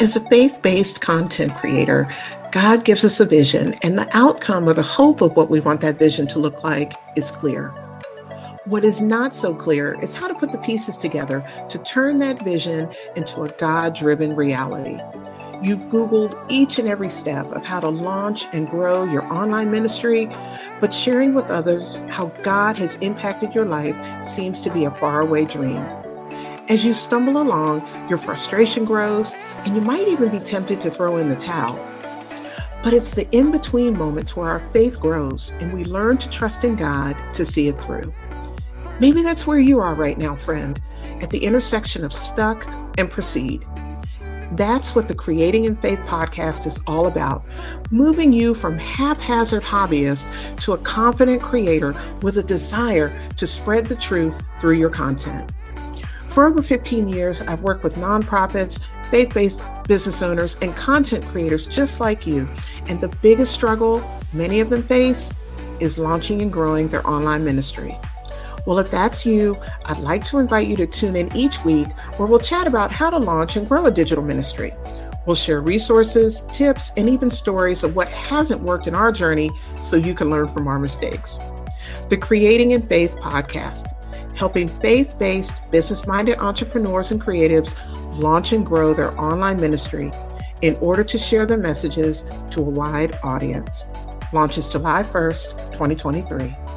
As a faith based content creator, God gives us a vision, and the outcome or the hope of what we want that vision to look like is clear. What is not so clear is how to put the pieces together to turn that vision into a God driven reality. You've Googled each and every step of how to launch and grow your online ministry, but sharing with others how God has impacted your life seems to be a faraway dream. As you stumble along, your frustration grows, and you might even be tempted to throw in the towel. But it's the in between moments where our faith grows and we learn to trust in God to see it through. Maybe that's where you are right now, friend, at the intersection of stuck and proceed. That's what the Creating in Faith podcast is all about moving you from haphazard hobbyist to a confident creator with a desire to spread the truth through your content. For over 15 years, I've worked with nonprofits, faith based business owners, and content creators just like you. And the biggest struggle many of them face is launching and growing their online ministry. Well, if that's you, I'd like to invite you to tune in each week where we'll chat about how to launch and grow a digital ministry. We'll share resources, tips, and even stories of what hasn't worked in our journey so you can learn from our mistakes. The Creating in Faith podcast helping faith based, business minded entrepreneurs and creatives launch and grow their online ministry in order to share their messages to a wide audience. Launches July 1st, 2023.